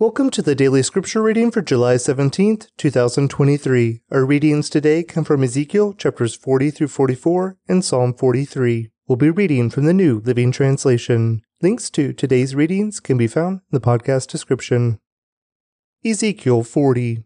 Welcome to the daily scripture reading for July 17th, 2023. Our readings today come from Ezekiel chapters 40 through 44 and Psalm 43. We'll be reading from the New Living Translation. Links to today's readings can be found in the podcast description. Ezekiel 40.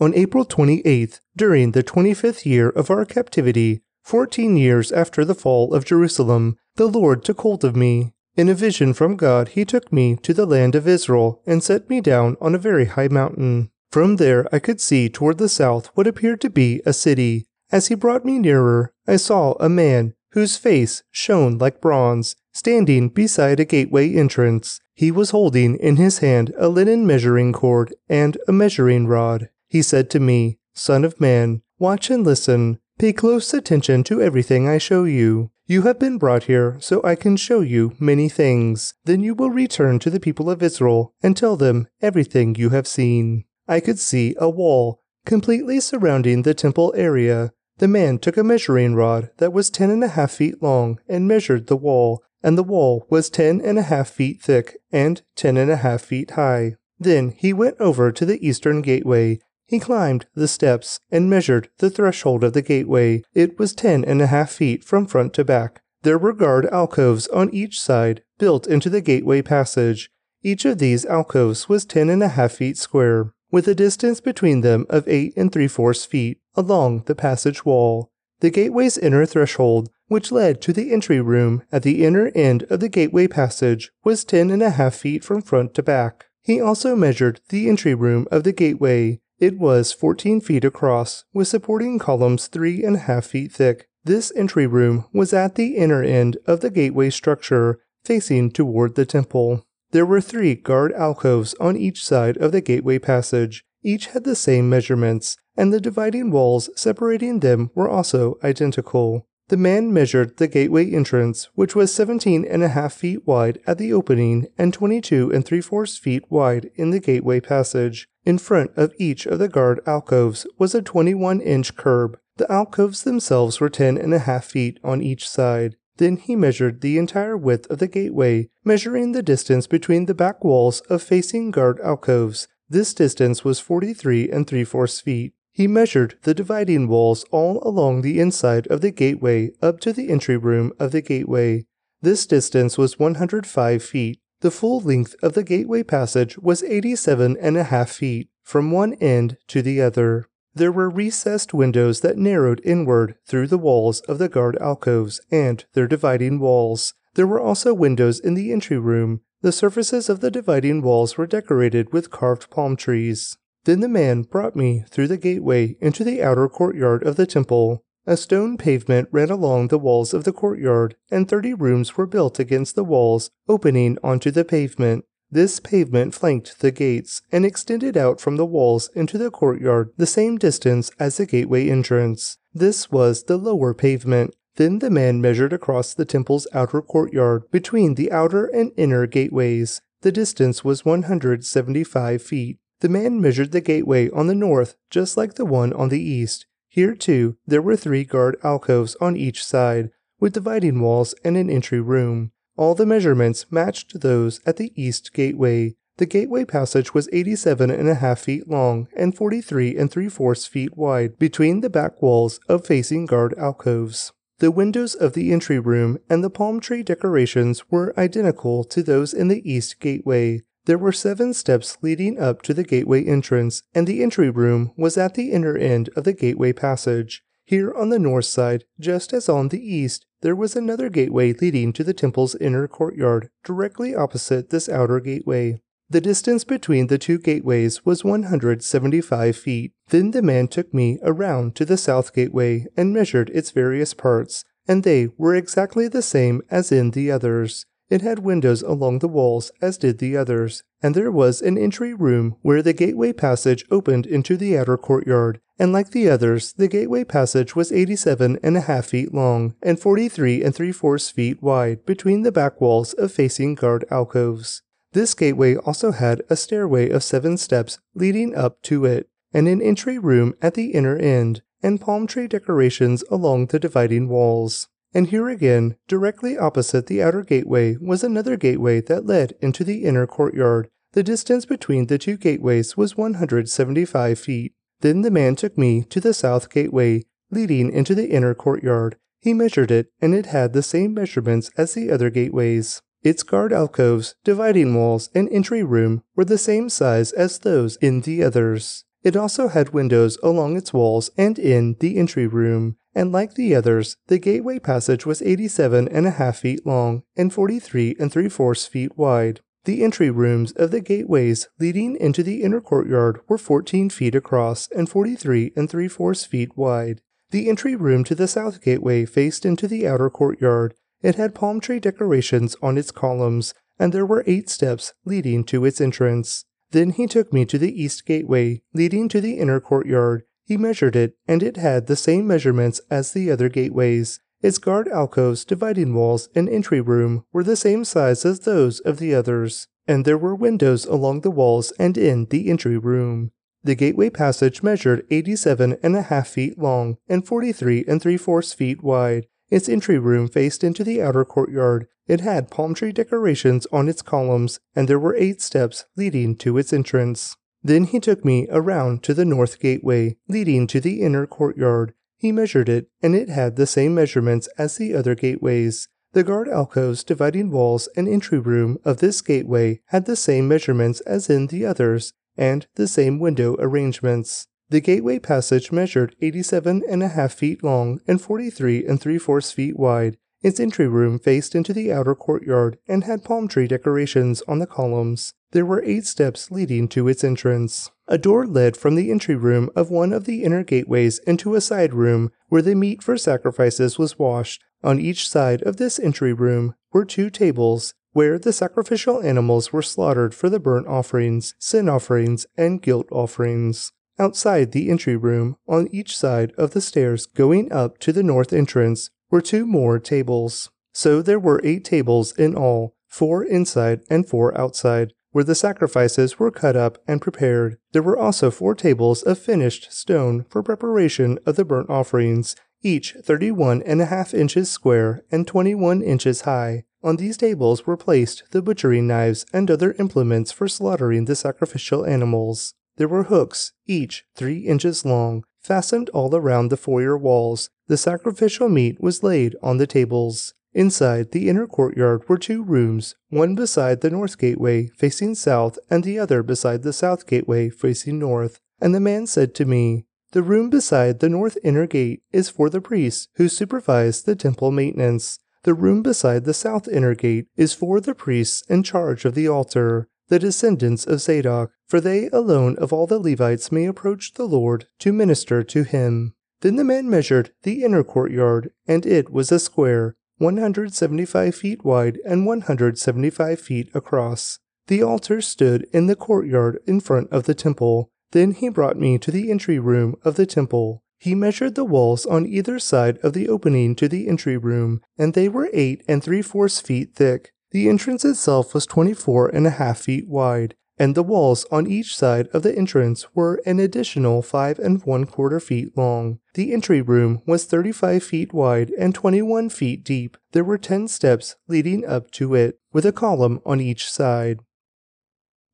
On April 28th, during the 25th year of our captivity, 14 years after the fall of Jerusalem, the Lord took hold of me in a vision from God, he took me to the land of Israel and set me down on a very high mountain. From there, I could see toward the south what appeared to be a city. As he brought me nearer, I saw a man whose face shone like bronze, standing beside a gateway entrance. He was holding in his hand a linen measuring cord and a measuring rod. He said to me, Son of man, watch and listen. Pay close attention to everything I show you. You have been brought here so I can show you many things. Then you will return to the people of Israel and tell them everything you have seen. I could see a wall completely surrounding the temple area. The man took a measuring rod that was ten and a half feet long and measured the wall, and the wall was ten and a half feet thick and ten and a half feet high. Then he went over to the eastern gateway he climbed the steps and measured the threshold of the gateway. It was ten and a half feet from front to back. There were guard alcoves on each side, built into the gateway passage. Each of these alcoves was ten and a half feet square, with a distance between them of eight and three fourths feet along the passage wall. The gateway's inner threshold, which led to the entry room at the inner end of the gateway passage, was ten and a half feet from front to back. He also measured the entry room of the gateway. It was 14 feet across, with supporting columns three and a half feet thick. This entry room was at the inner end of the gateway structure, facing toward the temple. There were three guard alcoves on each side of the gateway passage. Each had the same measurements, and the dividing walls separating them were also identical. The man measured the gateway entrance, which was seventeen and a half feet wide at the opening and twenty-two and three-fourths feet wide in the gateway passage. In front of each of the guard alcoves was a 21 inch curb. The alcoves themselves were ten and a half feet on each side. Then he measured the entire width of the gateway, measuring the distance between the back walls of facing guard alcoves. This distance was 43 and three fourths feet. He measured the dividing walls all along the inside of the gateway up to the entry room of the gateway. This distance was 105 feet. The full length of the gateway passage was 87 and a half feet from one end to the other. There were recessed windows that narrowed inward through the walls of the guard alcoves and their dividing walls. There were also windows in the entry room. The surfaces of the dividing walls were decorated with carved palm trees. Then the man brought me through the gateway into the outer courtyard of the temple. A stone pavement ran along the walls of the courtyard, and thirty rooms were built against the walls, opening onto the pavement. This pavement flanked the gates and extended out from the walls into the courtyard the same distance as the gateway entrance. This was the lower pavement. Then the man measured across the temple's outer courtyard between the outer and inner gateways. The distance was 175 feet. The man measured the gateway on the north just like the one on the east. Here, too, there were three guard alcoves on each side, with dividing walls and an entry room. All the measurements matched those at the east gateway. The gateway passage was eighty-seven and a half feet long and 43 and three fourths feet wide between the back walls of facing guard alcoves. The windows of the entry room and the palm tree decorations were identical to those in the east gateway. There were seven steps leading up to the gateway entrance, and the entry room was at the inner end of the gateway passage. Here on the north side, just as on the east, there was another gateway leading to the temple's inner courtyard, directly opposite this outer gateway. The distance between the two gateways was 175 feet. Then the man took me around to the south gateway and measured its various parts, and they were exactly the same as in the others. It had windows along the walls, as did the others, and there was an entry room where the gateway passage opened into the outer courtyard. And like the others, the gateway passage was eighty-seven and a half feet long and forty-three and three-fourths feet wide between the back walls of facing guard alcoves. This gateway also had a stairway of seven steps leading up to it, and an entry room at the inner end, and palm tree decorations along the dividing walls. And here again, directly opposite the outer gateway, was another gateway that led into the inner courtyard. The distance between the two gateways was 175 feet. Then the man took me to the south gateway, leading into the inner courtyard. He measured it, and it had the same measurements as the other gateways. Its guard alcoves, dividing walls, and entry room were the same size as those in the others. It also had windows along its walls and in the entry room, and like the others, the gateway passage was 87 and a half feet long and 43 and three fourths feet wide. The entry rooms of the gateways leading into the inner courtyard were 14 feet across and 43 and three fourths feet wide. The entry room to the south gateway faced into the outer courtyard. It had palm tree decorations on its columns, and there were eight steps leading to its entrance. Then he took me to the east gateway, leading to the inner courtyard. He measured it, and it had the same measurements as the other gateways. Its guard alcoves, dividing walls, and entry room were the same size as those of the others, and there were windows along the walls and in the entry room. The gateway passage measured eighty-seven and a half feet long and 43 and three fourths feet wide. Its entry room faced into the outer courtyard. It had palm tree decorations on its columns, and there were eight steps leading to its entrance. Then he took me around to the north gateway, leading to the inner courtyard. He measured it, and it had the same measurements as the other gateways. The guard alcoves, dividing walls, and entry room of this gateway had the same measurements as in the others, and the same window arrangements. The gateway passage measured eighty-seven and a half feet long and 43 and three fourths feet wide. Its entry room faced into the outer courtyard and had palm tree decorations on the columns. There were eight steps leading to its entrance. A door led from the entry room of one of the inner gateways into a side room where the meat for sacrifices was washed. On each side of this entry room were two tables where the sacrificial animals were slaughtered for the burnt offerings, sin offerings, and guilt offerings. Outside the entry room, on each side of the stairs going up to the north entrance, were two more tables. So there were eight tables in all, four inside and four outside where the sacrifices were cut up and prepared. There were also four tables of finished stone for preparation of the burnt offerings, each thirty-one and a half inches square and twenty-one inches high. On these tables were placed the butchering knives and other implements for slaughtering the sacrificial animals. There were hooks, each three inches long, fastened all around the foyer walls. The sacrificial meat was laid on the tables. Inside the inner courtyard were two rooms, one beside the north gateway facing south, and the other beside the south gateway facing north. And the man said to me, The room beside the north inner gate is for the priests who supervise the temple maintenance. The room beside the south inner gate is for the priests in charge of the altar, the descendants of Zadok, for they alone of all the Levites may approach the Lord to minister to him. Then the man measured the inner courtyard, and it was a square 175 feet wide and 175 feet across. The altar stood in the courtyard in front of the temple. Then he brought me to the entry room of the temple. He measured the walls on either side of the opening to the entry room, and they were eight and three fourths feet thick. The entrance itself was twenty-four and a half feet wide, and the walls on each side of the entrance were an additional five and one quarter feet long. The entry room was 35 feet wide and 21 feet deep. There were 10 steps leading up to it, with a column on each side.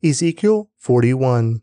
Ezekiel 41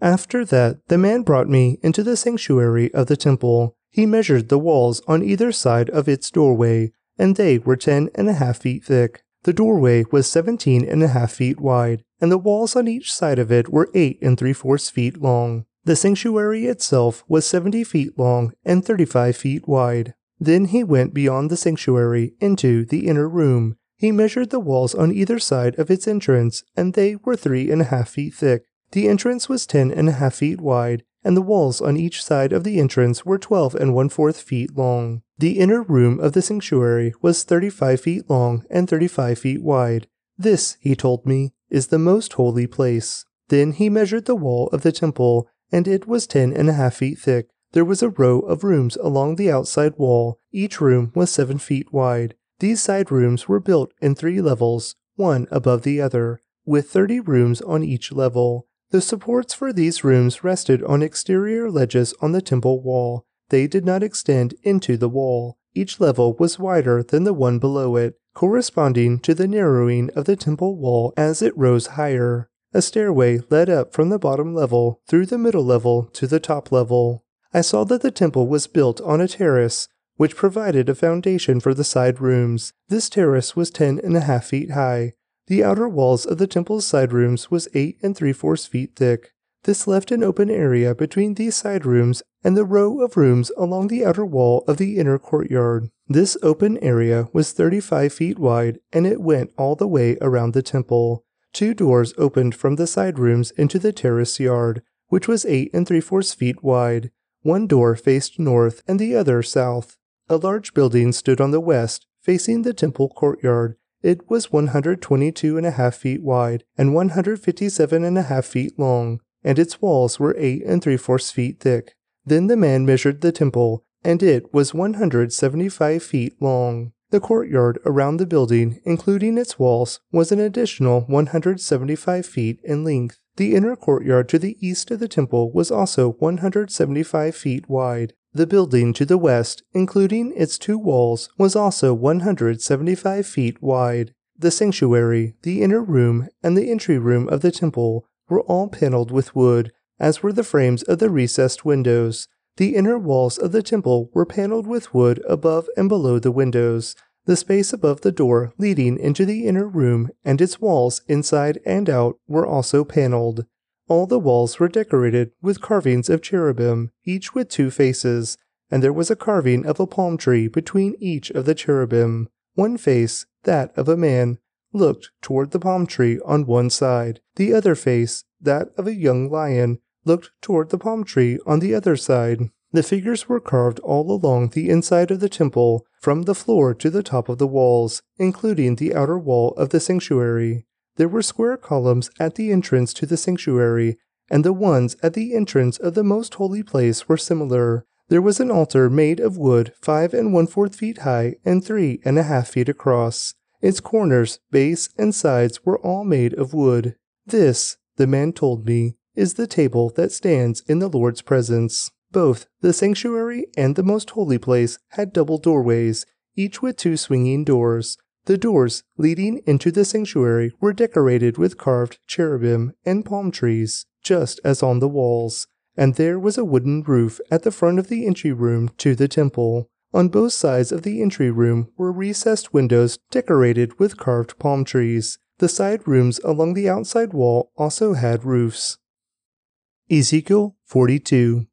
After that, the man brought me into the sanctuary of the temple. He measured the walls on either side of its doorway, and they were ten and a half feet thick. The doorway was seventeen and a half feet wide, and the walls on each side of it were eight and three fourths feet long. The sanctuary itself was seventy feet long and thirty five feet wide. Then he went beyond the sanctuary into the inner room. He measured the walls on either side of its entrance, and they were three and a half feet thick. The entrance was ten and a half feet wide, and the walls on each side of the entrance were twelve and one fourth feet long. The inner room of the sanctuary was thirty five feet long and thirty five feet wide. This, he told me, is the most holy place. Then he measured the wall of the temple, and it was ten and a half feet thick. There was a row of rooms along the outside wall. Each room was seven feet wide. These side rooms were built in three levels, one above the other, with thirty rooms on each level. The supports for these rooms rested on exterior ledges on the temple wall. They did not extend into the wall. Each level was wider than the one below it, corresponding to the narrowing of the temple wall as it rose higher. A stairway led up from the bottom level through the middle level to the top level. I saw that the temple was built on a terrace, which provided a foundation for the side rooms. This terrace was ten and a half feet high. The outer walls of the temple's side rooms was eight and three fourths feet thick. This left an open area between these side rooms and the row of rooms along the outer wall of the inner courtyard. This open area was 35 feet wide and it went all the way around the temple. Two doors opened from the side rooms into the terrace yard, which was eight and three fourths feet wide. One door faced north and the other south. A large building stood on the west, facing the temple courtyard. It was 122 and a half feet wide and 157 and a half feet long, and its walls were eight and three fourths feet thick. Then the man measured the temple, and it was 175 feet long. The courtyard around the building, including its walls, was an additional 175 feet in length. The inner courtyard to the east of the temple was also 175 feet wide. The building to the west, including its two walls, was also 175 feet wide. The sanctuary, the inner room, and the entry room of the temple were all paneled with wood, as were the frames of the recessed windows. The inner walls of the temple were paneled with wood above and below the windows. The space above the door leading into the inner room and its walls inside and out were also paneled. All the walls were decorated with carvings of cherubim, each with two faces, and there was a carving of a palm tree between each of the cherubim. One face, that of a man, looked toward the palm tree on one side. The other face, that of a young lion, looked toward the palm tree on the other side. The figures were carved all along the inside of the temple, from the floor to the top of the walls, including the outer wall of the sanctuary. There were square columns at the entrance to the sanctuary, and the ones at the entrance of the most holy place were similar. There was an altar made of wood five and one fourth feet high and three and a half feet across. Its corners, base, and sides were all made of wood. This, the man told me, is the table that stands in the Lord's presence. Both the sanctuary and the most holy place had double doorways, each with two swinging doors. The doors leading into the sanctuary were decorated with carved cherubim and palm trees, just as on the walls, and there was a wooden roof at the front of the entry room to the temple. On both sides of the entry room were recessed windows decorated with carved palm trees. The side rooms along the outside wall also had roofs. Ezekiel 42.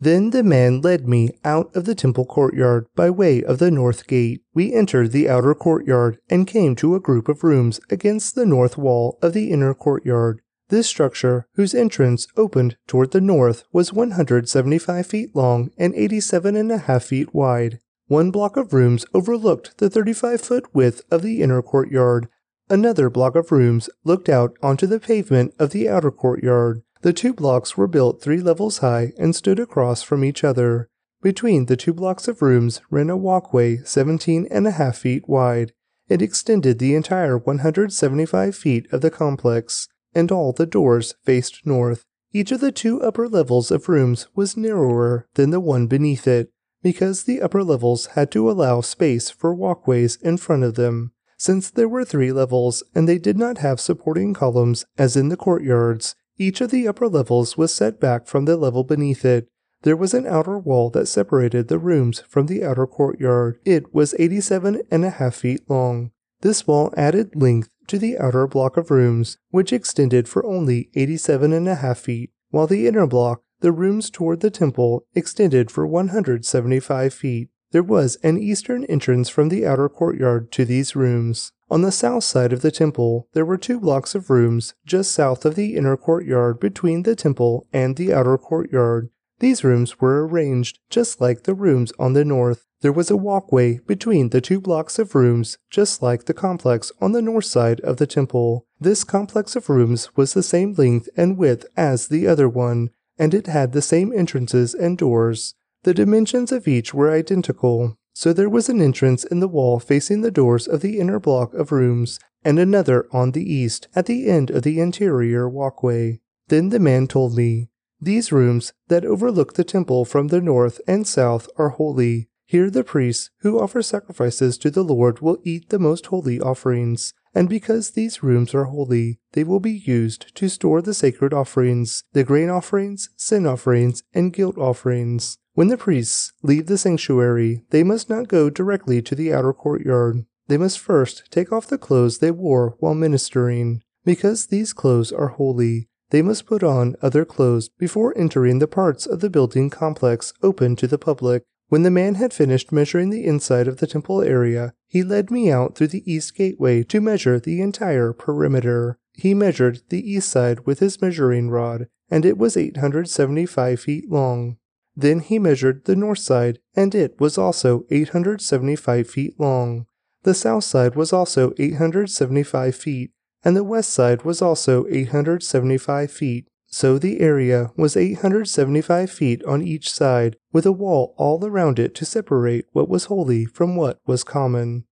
Then the man led me out of the temple courtyard by way of the north gate. We entered the outer courtyard and came to a group of rooms against the north wall of the inner courtyard. This structure, whose entrance opened toward the north, was 175 feet long and 87 and a half feet wide. One block of rooms overlooked the 35 foot width of the inner courtyard. Another block of rooms looked out onto the pavement of the outer courtyard. The two blocks were built three levels high and stood across from each other. Between the two blocks of rooms ran a walkway seventeen and a half feet wide. It extended the entire 175 feet of the complex, and all the doors faced north. Each of the two upper levels of rooms was narrower than the one beneath it, because the upper levels had to allow space for walkways in front of them. Since there were three levels and they did not have supporting columns as in the courtyards, each of the upper levels was set back from the level beneath it. There was an outer wall that separated the rooms from the outer courtyard. It was eighty-seven and a half feet long. This wall added length to the outer block of rooms, which extended for only eighty-seven and a half feet, while the inner block, the rooms toward the temple, extended for 175 feet. There was an eastern entrance from the outer courtyard to these rooms. On the south side of the temple, there were two blocks of rooms just south of the inner courtyard between the temple and the outer courtyard. These rooms were arranged just like the rooms on the north. There was a walkway between the two blocks of rooms, just like the complex on the north side of the temple. This complex of rooms was the same length and width as the other one, and it had the same entrances and doors. The dimensions of each were identical. So there was an entrance in the wall facing the doors of the inner block of rooms, and another on the east at the end of the interior walkway. Then the man told me, These rooms that overlook the temple from the north and south are holy. Here the priests who offer sacrifices to the Lord will eat the most holy offerings, And because these rooms are holy, they will be used to store the sacred offerings, the grain offerings, sin offerings, and guilt offerings. When the priests leave the sanctuary, they must not go directly to the outer courtyard. They must first take off the clothes they wore while ministering. Because these clothes are holy, they must put on other clothes before entering the parts of the building complex open to the public. When the man had finished measuring the inside of the temple area, he led me out through the east gateway to measure the entire perimeter. He measured the east side with his measuring rod, and it was 875 feet long. Then he measured the north side, and it was also 875 feet long. The south side was also 875 feet, and the west side was also 875 feet. So the area was 875 feet on each side, with a wall all around it to separate what was holy from what was common.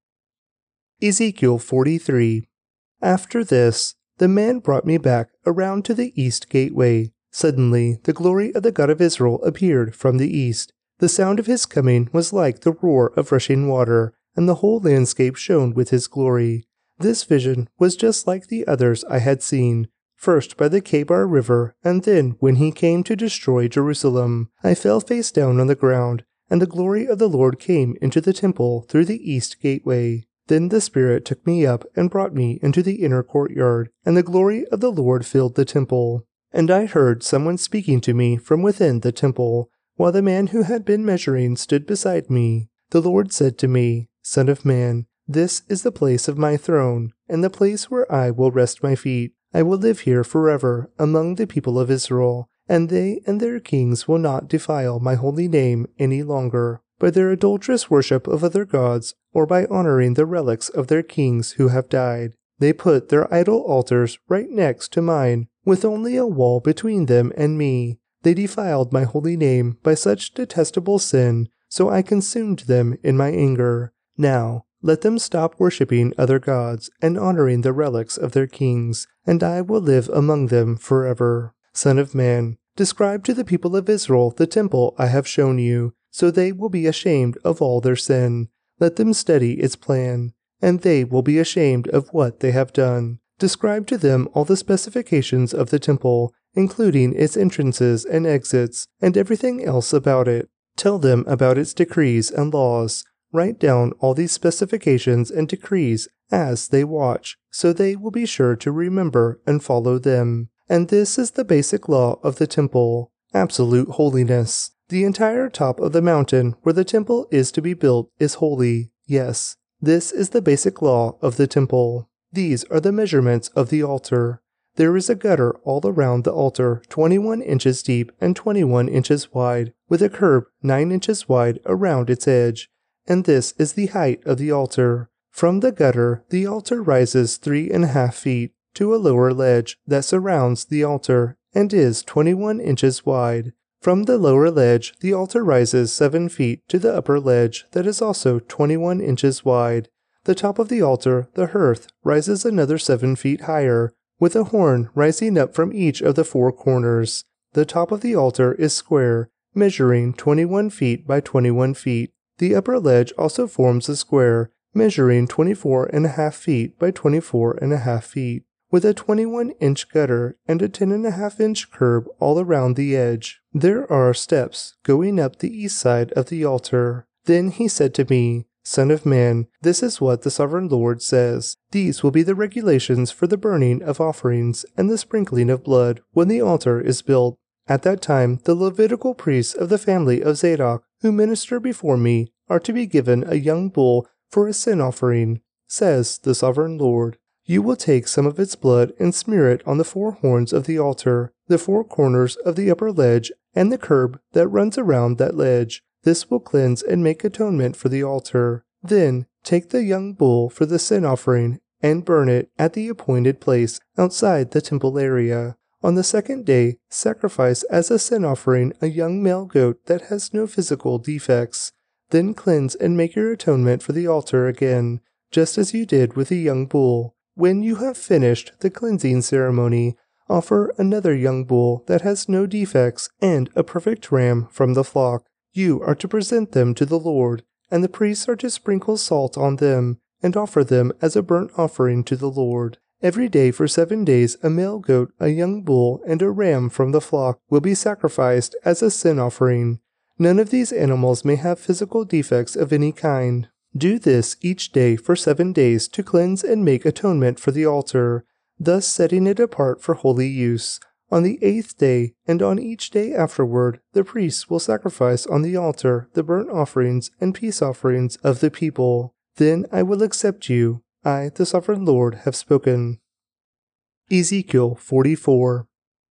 Ezekiel 43 After this, the man brought me back around to the east gateway. Suddenly, the glory of the God of Israel appeared from the east. The sound of his coming was like the roar of rushing water, and the whole landscape shone with his glory. This vision was just like the others I had seen, first by the Kebar River, and then when he came to destroy Jerusalem. I fell face down on the ground, and the glory of the Lord came into the temple through the east gateway. Then the Spirit took me up and brought me into the inner courtyard, and the glory of the Lord filled the temple. And I heard someone speaking to me from within the temple, while the man who had been measuring stood beside me. The Lord said to me, Son of man, this is the place of my throne, and the place where I will rest my feet. I will live here forever among the people of Israel, and they and their kings will not defile my holy name any longer by their adulterous worship of other gods or by honoring the relics of their kings who have died. They put their idol altars right next to mine, with only a wall between them and me. They defiled my holy name by such detestable sin, so I consumed them in my anger. Now, let them stop worshipping other gods and honoring the relics of their kings, and I will live among them forever. Son of man, describe to the people of Israel the temple I have shown you, so they will be ashamed of all their sin. Let them study its plan, and they will be ashamed of what they have done. Describe to them all the specifications of the temple, including its entrances and exits, and everything else about it. Tell them about its decrees and laws Write down all these specifications and decrees as they watch, so they will be sure to remember and follow them. And this is the basic law of the temple absolute holiness. The entire top of the mountain where the temple is to be built is holy. Yes, this is the basic law of the temple. These are the measurements of the altar. There is a gutter all around the altar, 21 inches deep and 21 inches wide, with a curb 9 inches wide around its edge and this is the height of the altar. From the gutter, the altar rises three and a half feet to a lower ledge that surrounds the altar and is 21 inches wide. From the lower ledge, the altar rises 7 feet to the upper ledge that is also 21 inches wide. The top of the altar, the hearth, rises another 7 feet higher, with a horn rising up from each of the four corners. The top of the altar is square, measuring 21 feet by 21 feet, the upper ledge also forms a square measuring 24 and a half feet by 24 and a half feet, with a 21 inch gutter and a 10 and a half inch curb all around the edge. There are steps going up the east side of the altar. Then he said to me, Son of man, this is what the sovereign Lord says. These will be the regulations for the burning of offerings and the sprinkling of blood when the altar is built. At that time, the Levitical priests of the family of Zadok who minister before me are to be given a young bull for a sin offering, says the sovereign Lord. You will take some of its blood and smear it on the four horns of the altar, the four corners of the upper ledge, and the curb that runs around that ledge. This will cleanse and make atonement for the altar. Then take the young bull for the sin offering and burn it at the appointed place outside the temple area. On the second day, sacrifice as a sin offering a young male goat that has no physical defects. Then cleanse and make your atonement for the altar again, just as you did with the young bull. When you have finished the cleansing ceremony, offer another young bull that has no defects and a perfect ram from the flock. You are to present them to the Lord, and the priests are to sprinkle salt on them and offer them as a burnt offering to the Lord. Every day for seven days, a male goat, a young bull, and a ram from the flock will be sacrificed as a sin offering. None of these animals may have physical defects of any kind. Do this each day for seven days to cleanse and make atonement for the altar, thus setting it apart for holy use. On the eighth day, and on each day afterward, the priests will sacrifice on the altar the burnt offerings and peace offerings of the people. Then I will accept you. I, the sovereign Lord, have spoken. Ezekiel 44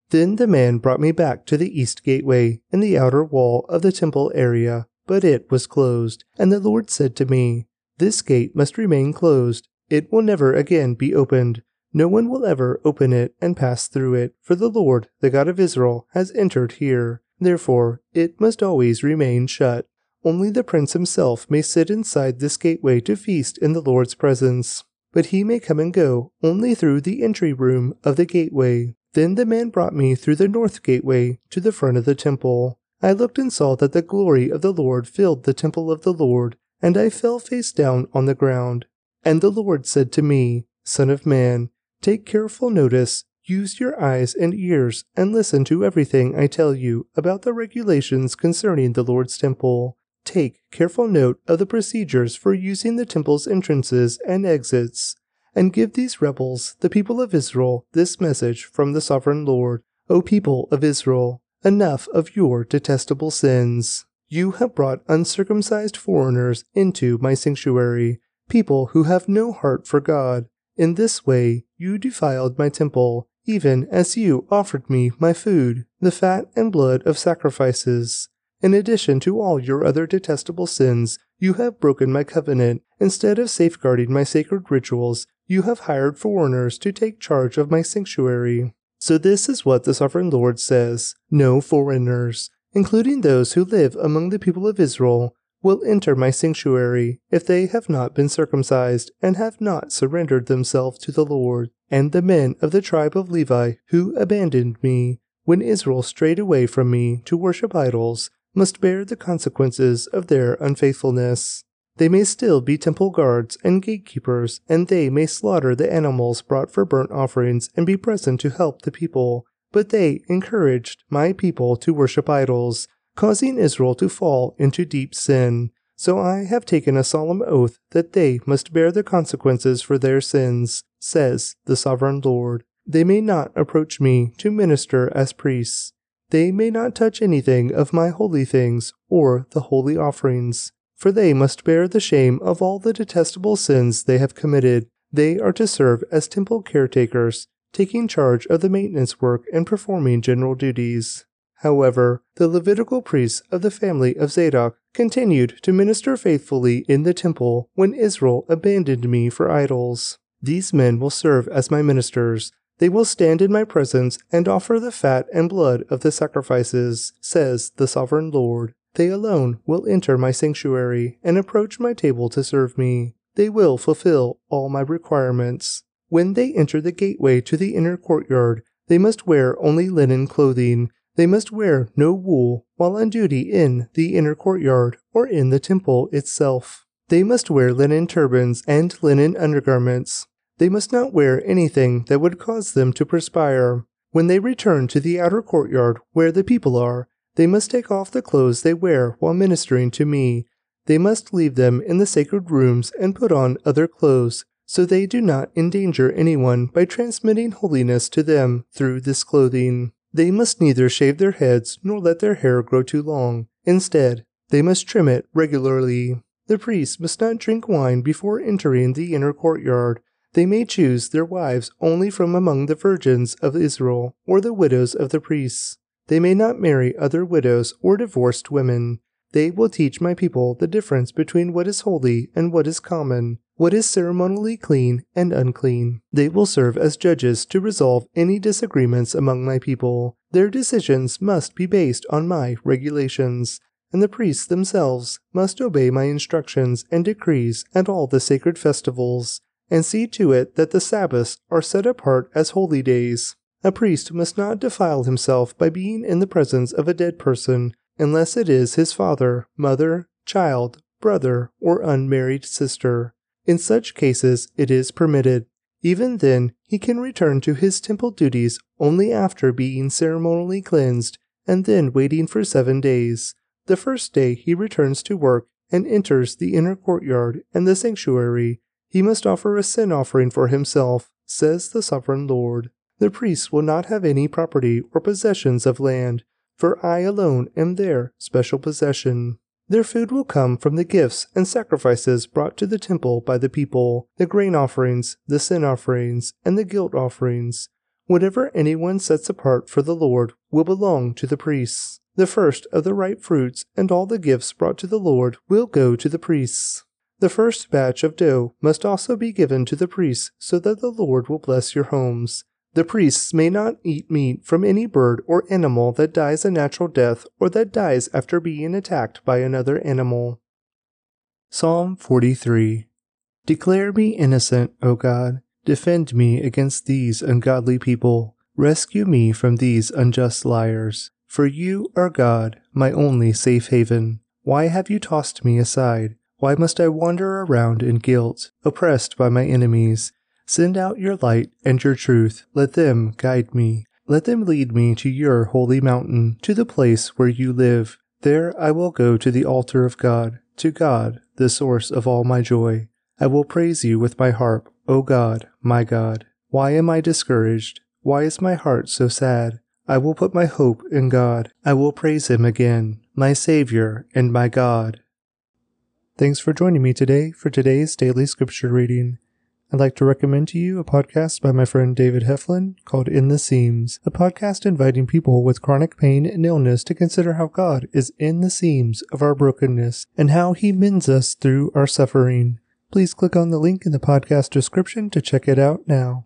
Then the man brought me back to the east gateway in the outer wall of the temple area, but it was closed. And the Lord said to me, This gate must remain closed. It will never again be opened no one will ever open it and pass through it, for the Lord, the God of Israel, has entered here. Therefore, it must always remain shut. Only the prince himself may sit inside this gateway to feast in the Lord's presence. But he may come and go only through the entry room of the gateway. Then the man brought me through the north gateway to the front of the temple. I looked and saw that the glory of the Lord filled the temple of the Lord, and I fell face down on the ground. And the Lord said to me, Son of man, Take careful notice, use your eyes and ears, and listen to everything I tell you about the regulations concerning the Lord's temple. Take careful note of the procedures for using the temple's entrances and exits, and give these rebels, the people of Israel, this message from the sovereign Lord. O people of Israel, enough of your detestable sins. You have brought uncircumcised foreigners into my sanctuary, people who have no heart for God. In this way you defiled my temple, even as you offered me my food, the fat and blood of sacrifices. In addition to all your other detestable sins, you have broken my covenant. Instead of safeguarding my sacred rituals, you have hired foreigners to take charge of my sanctuary. So, this is what the sovereign Lord says No foreigners, including those who live among the people of Israel, will enter my sanctuary if they have not been circumcised and have not surrendered themselves to the Lord. And the men of the tribe of Levi who abandoned me when Israel strayed away from me to worship idols must bear the consequences of their unfaithfulness. They may still be temple guards and gatekeepers, and they may slaughter the animals brought for burnt offerings and be present to help the people. But they encouraged my people to worship idols causing Israel to fall into deep sin. So I have taken a solemn oath that they must bear the consequences for their sins, says the sovereign Lord. They may not approach me to minister as priests. They may not touch anything of my holy things or the holy offerings, for they must bear the shame of all the detestable sins they have committed. They are to serve as temple caretakers, taking charge of the maintenance work and performing general duties. However, the Levitical priests of the family of Zadok continued to minister faithfully in the temple when Israel abandoned me for idols. These men will serve as my ministers. They will stand in my presence and offer the fat and blood of the sacrifices, says the sovereign Lord. They alone will enter my sanctuary and approach my table to serve me. They will fulfill all my requirements. When they enter the gateway to the inner courtyard, they must wear only linen clothing they must wear no wool while on duty in the inner courtyard or in the temple itself. They must wear linen turbans and linen undergarments. They must not wear anything that would cause them to perspire. When they return to the outer courtyard where the people are, they must take off the clothes they wear while ministering to me. They must leave them in the sacred rooms and put on other clothes, so they do not endanger anyone by transmitting holiness to them through this clothing. They must neither shave their heads nor let their hair grow too long. Instead, they must trim it regularly. The priests must not drink wine before entering the inner courtyard. They may choose their wives only from among the virgins of Israel or the widows of the priests. They may not marry other widows or divorced women. They will teach my people the difference between what is holy and what is common, what is ceremonially clean and unclean. They will serve as judges to resolve any disagreements among my people. Their decisions must be based on my regulations, and the priests themselves must obey my instructions and decrees at all the sacred festivals, and see to it that the Sabbaths are set apart as holy days. A priest must not defile himself by being in the presence of a dead person unless it is his father, mother, child, brother, or unmarried sister. In such cases, it is permitted. Even then, he can return to his temple duties only after being ceremonially cleansed and then waiting for seven days. The first day he returns to work and enters the inner courtyard and the sanctuary. He must offer a sin offering for himself, says the sovereign Lord. The priests will not have any property or possessions of land, for I alone am their special possession. Their food will come from the gifts and sacrifices brought to the temple by the people, the grain offerings, the sin offerings, and the guilt offerings. Whatever anyone sets apart for the Lord will belong to the priests. The first of the ripe fruits and all the gifts brought to the Lord will go to the priests. The first batch of dough must also be given to the priests so that the Lord will bless your homes. The priests may not eat meat from any bird or animal that dies a natural death or that dies after being attacked by another animal. Psalm 43 Declare me innocent, O God. Defend me against these ungodly people. Rescue me from these unjust liars. For you are God, my only safe haven. Why have you tossed me aside? Why must I wander around in guilt, oppressed by my enemies? Send out your light and your truth. Let them guide me. Let them lead me to your holy mountain, to the place where you live. There I will go to the altar of God, to God, the source of all my joy. I will praise you with my harp, O God, my God. Why am I discouraged? Why is my heart so sad? I will put my hope in God. I will praise him again, my Savior and my God. Thanks for joining me today for today's daily scripture reading. I'd like to recommend to you a podcast by my friend David Heflin called In the Seams, a podcast inviting people with chronic pain and illness to consider how God is in the seams of our brokenness and how he mends us through our suffering. Please click on the link in the podcast description to check it out now.